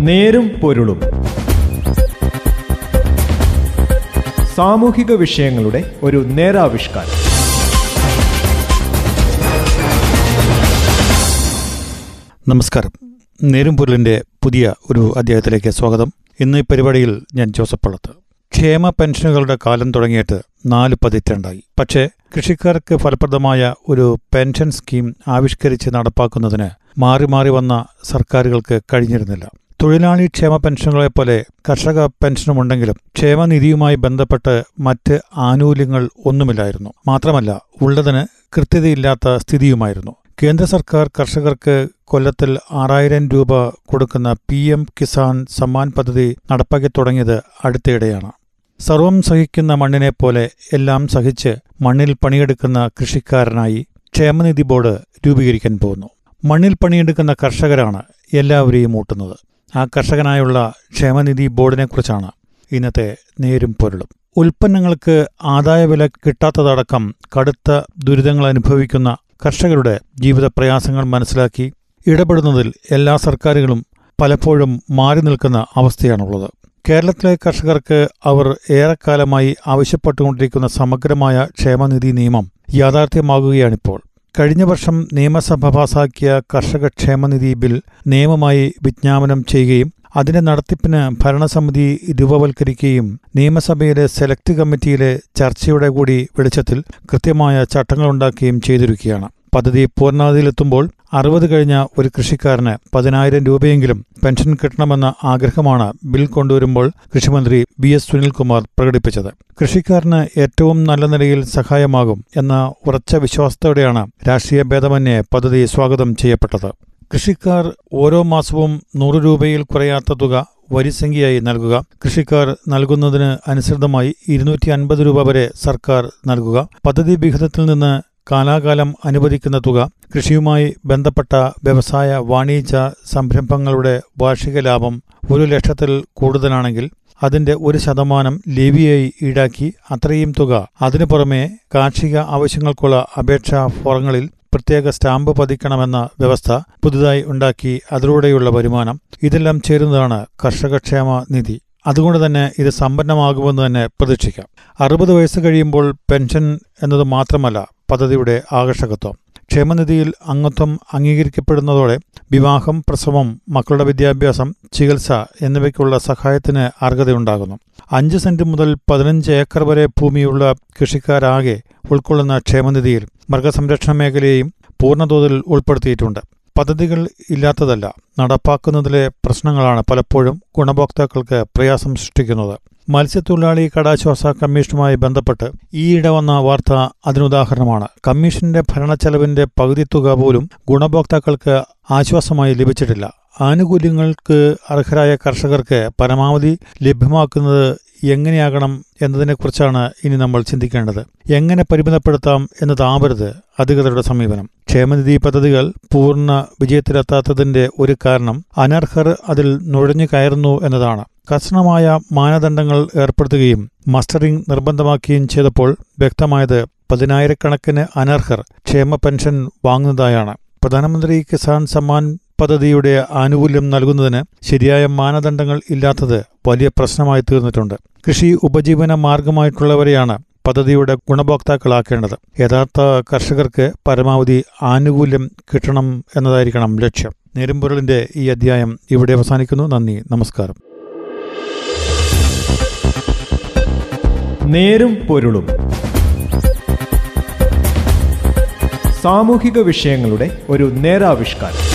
നേരും പൊരുളും. സാമൂഹിക വിഷയങ്ങളുടെ ഒരു നേരാവിഷ്കാരം. നമസ്കാരം. നേരും പൊരുളിന്റെ പുതിയ ഒരു അധ്യായത്തിലേക്ക് സ്വാഗതം. ഇന്ന് ഈ പരിപാടിയിൽ ഞാൻ ജോസഫ് പള്ളത്ത്. ക്ഷേമ പെൻഷനുകളുടെ കാലം തുടങ്ങിയിട്ട് നാല് പതിറ്റാണ്ടായി. പക്ഷേ കൃഷിക്കാർക്ക് ഫലപ്രദമായ ഒരു പെൻഷൻ സ്കീം ആവിഷ്കരിച്ച് നടപ്പാക്കുന്നതിന് മാറി മാറി വന്ന സർക്കാരുകൾക്ക് കഴിഞ്ഞിരുന്നില്ല. തൊഴിലാളി ക്ഷേമ പെൻഷനുകളെപ്പോലെ കർഷക പെൻഷനുമുണ്ടെങ്കിലും ക്ഷേമനിധിയുമായി ബന്ധപ്പെട്ട് മറ്റ് ആനുകൂല്യങ്ങൾ ഒന്നുമില്ലായിരുന്നു. മാത്രമല്ല ഉള്ളതിന് കൃത്യതയില്ലാത്ത സ്ഥിതിയുമായിരുന്നു. കേന്ദ്ര സർക്കാർ കർഷകർക്ക് കൊല്ലത്തിൽ ആറായിരം രൂപ കൊടുക്കുന്ന പി എം കിസാൻ സമ്മാൻ പദ്ധതി നടപ്പാക്കി തുടങ്ങിയത് അടുത്തിടെയാണ്. സർവം സഹിക്കുന്ന മണ്ണിനെ പോലെ എല്ലാം സഹിച്ച് മണ്ണിൽ പണിയെടുക്കുന്ന കൃഷിക്കാരനായി ക്ഷേമനിധി ബോർഡ് രൂപീകരിക്കാൻ പോകുന്നു. മണ്ണിൽ പണിയെടുക്കുന്ന കർഷകരാണ് എല്ലാവരെയും ഊട്ടുന്നത്. ആ കർഷകനായുള്ള ക്ഷേമനിധി ബോർഡിനെക്കുറിച്ചാണ് ഇന്നത്തെ നേരും പൊരുളും. ഉൽപ്പന്നങ്ങൾക്ക് ആദായവില കിട്ടാത്തതടക്കം കടുത്ത ദുരിതങ്ങൾ അനുഭവിക്കുന്ന കർഷകരുടെ ജീവിത പ്രയാസങ്ങൾ മനസ്സിലാക്കി ഇടപെടുന്നതിൽ എല്ലാ സർക്കാരുകളും പലപ്പോഴും മാറി നിൽക്കുന്ന അവസ്ഥയാണുള്ളത്. കേരളത്തിലെ കർഷകർക്ക് അവർ ഏറെക്കാലമായി ആവശ്യപ്പെട്ടുകൊണ്ടിരിക്കുന്ന സമഗ്രമായ ക്ഷേമനിധി നിയമം യാഥാർത്ഥ്യമാകുകയാണിപ്പോൾ. കഴിഞ്ഞ വർഷം നിയമസഭ പാസാക്കിയ കർഷക ക്ഷേമനിധി ബിൽ നിയമമായി വിജ്ഞാപനം ചെയ്യുകയും അതിന്റെ നടത്തിപ്പിന് ഭരണസമിതി രൂപവൽക്കരിക്കുകയും നിയമസഭയിലെ സെലക്ട് കമ്മിറ്റിയിലെ ചർച്ചയുടെ കൂടി വെളിച്ചത്തിൽ കൃത്യമായ ചട്ടങ്ങളുണ്ടാക്കുകയും ചെയ്തിരിക്കുകയാണ്. പദ്ധതി പൂർണതയിലെത്തുമ്പോൾ അറുപത് കഴിഞ്ഞ ഒരു കൃഷിക്കാരന് പതിനായിരം രൂപയെങ്കിലും പെൻഷൻ കിട്ടണമെന്ന ആഗ്രഹമാണ് ബിൽ കൊണ്ടുവരുമ്പോൾ കൃഷിമന്ത്രി ബി എസ് സുനിൽകുമാർ പ്രകടിപ്പിച്ചത്. കൃഷിക്കാരന് ഏറ്റവും നല്ല നിലയിൽ സഹായമാകും എന്ന ഉറച്ച വിശ്വാസത്തോടെയാണ് രാഷ്ട്രീയ ഭേദമന്യേ പദ്ധതി സ്വാഗതം ചെയ്യപ്പെട്ടത്. കൃഷിക്കാർ ഓരോ മാസവും നൂറ് രൂപയിൽ കുറയാത്ത തുക വരിസംഖ്യയായി നൽകുക. കൃഷിക്കാർ നൽകുന്നതിന് അനുസൃതമായി ഇരുന്നൂറ്റി അൻപത് രൂപ വരെ സർക്കാർ നൽകുക. പദ്ധതി വിഹിതത്തിൽ നിന്ന് കാലാകാലം അനുവദിക്കുന്ന തുക കൃഷിയുമായി ബന്ധപ്പെട്ട വ്യവസായ വാണിജ്യ സംരംഭങ്ങളുടെ വാർഷിക ലാഭം ഒരു ലക്ഷത്തിൽ കൂടുതലാണെങ്കിൽ അതിന്റെ ഒരു ശതമാനം ലേവിയായി ഈടാക്കി അത്രയും തുക. അതിനു പുറമെ കാർഷിക ആവശ്യങ്ങൾക്കുള്ള അപേക്ഷാ ഫോറങ്ങളിൽ പ്രത്യേക സ്റ്റാമ്പ് പതിക്കണമെന്ന വ്യവസ്ഥ പുതുതായി ഉണ്ടാക്കി അതിലൂടെയുള്ള വരുമാനം ഇതെല്ലാം ചേരുന്നതാണ് കർഷകക്ഷേമ നിധി. അതുകൊണ്ട് തന്നെ ഇത് സമ്പന്നമാകുമെന്ന് തന്നെ പ്രതീക്ഷിക്കാം. അറുപത് വയസ്സ് കഴിയുമ്പോൾ പെൻഷൻ എന്നത് മാത്രമല്ല പദ്ധതിയുടെ ആകർഷകത്വം. ക്ഷേമനിധിയിൽ അംഗത്വം അംഗീകരിക്കപ്പെടുന്നതോടെ വിവാഹം പ്രസവം മക്കളുടെ വിദ്യാഭ്യാസം ചികിത്സ എന്നിവയ്ക്കുള്ള സഹായത്തിന് അർഹതയുണ്ടാകുന്നു. അഞ്ച് സെന്റ് മുതൽ പതിനഞ്ച് ഏക്കർ വരെ ഭൂമിയുള്ള കൃഷിക്കാരാകെ ഉൾക്കൊള്ളുന്ന ക്ഷേമനിധിയിൽ മൃഗസംരക്ഷണ മേഖലയെയും പൂർണതോതിൽ ഉൾപ്പെടുത്തിയിട്ടുണ്ട്. പദ്ധതികൾ ഇല്ലാത്തതല്ല. നടപ്പാക്കുന്നതിലെ പ്രശ്നങ്ങളാണ് പലപ്പോഴും ഗുണഭോക്താക്കൾക്ക് പ്രയാസം സൃഷ്ടിക്കുന്നത്. മത്സ്യത്തൊഴിലാളി കടാശ്വാസ കമ്മീഷനുമായി ബന്ധപ്പെട്ട് ഈയിടെ വന്ന വാർത്ത അതിനുദാഹരണമാണ്. കമ്മീഷന്റെ ഭരണച്ചെലവിന്റെ പകുതി തുക പോലും ഗുണഭോക്താക്കൾക്ക് ആശ്വാസമായി ലഭിച്ചിട്ടില്ല. ആനുകൂല്യങ്ങൾക്ക് അർഹരായ കർഷകർക്ക് പരമാവധി ലഭ്യമാക്കുന്നത് എങ്ങനെയാകണം എന്നതിനെക്കുറിച്ചാണ് ഇനി നമ്മൾ ചിന്തിക്കേണ്ടത്. എങ്ങനെ പരിമിതപ്പെടുത്താം എന്നതാവരുത് അധികൃതരുടെ സമീപനം. ക്ഷേമനിധി പദ്ധതികൾ പൂർണ വിജയത്തിലെത്താത്തതിന്റെ ഒരു കാരണം അനർഹർ അതിൽ നുഴഞ്ഞു കയറുന്നു എന്നതാണ്. കർശനമായ മാനദണ്ഡങ്ങൾ ഏർപ്പെടുത്തുകയും മസ്റ്ററിംഗ് നിർബന്ധമാക്കുകയും ചെയ്തപ്പോൾ വ്യക്തമായത് പതിനായിരക്കണക്കിന് അനർഹർ ക്ഷേമ പെൻഷൻ വാങ്ങുന്നതായാണ്. പ്രധാനമന്ത്രി കിസാൻ സമ്മാൻ പദ്ധതിയുടെ ആനുകൂല്യം നൽകുന്നതിന് ശരിയായ മാനദണ്ഡങ്ങൾ ഇല്ലാത്തത് വലിയ പ്രശ്നമായി തീർന്നിട്ടുണ്ട്. കൃഷി ഉപജീവന മാർഗമായിട്ടുള്ളവരെയാണ് പദ്ധതിയുടെ ഗുണഭോക്താക്കളാക്കേണ്ടത്. യഥാർത്ഥ കർഷകർക്ക് പരമാവധി ആനുകൂല്യം കിട്ടണം എന്നതായിരിക്കണം ലക്ഷ്യം. നേരുംപൊരുളിന്റെ ഈ അധ്യായം ഇവിടെ അവസാനിക്കുന്നു. നന്ദി. നമസ്കാരം. നേരും പൊരുളും. സാമൂഹിക വിഷയങ്ങളുടെ ഒരു നേരാവിഷ്കാരം.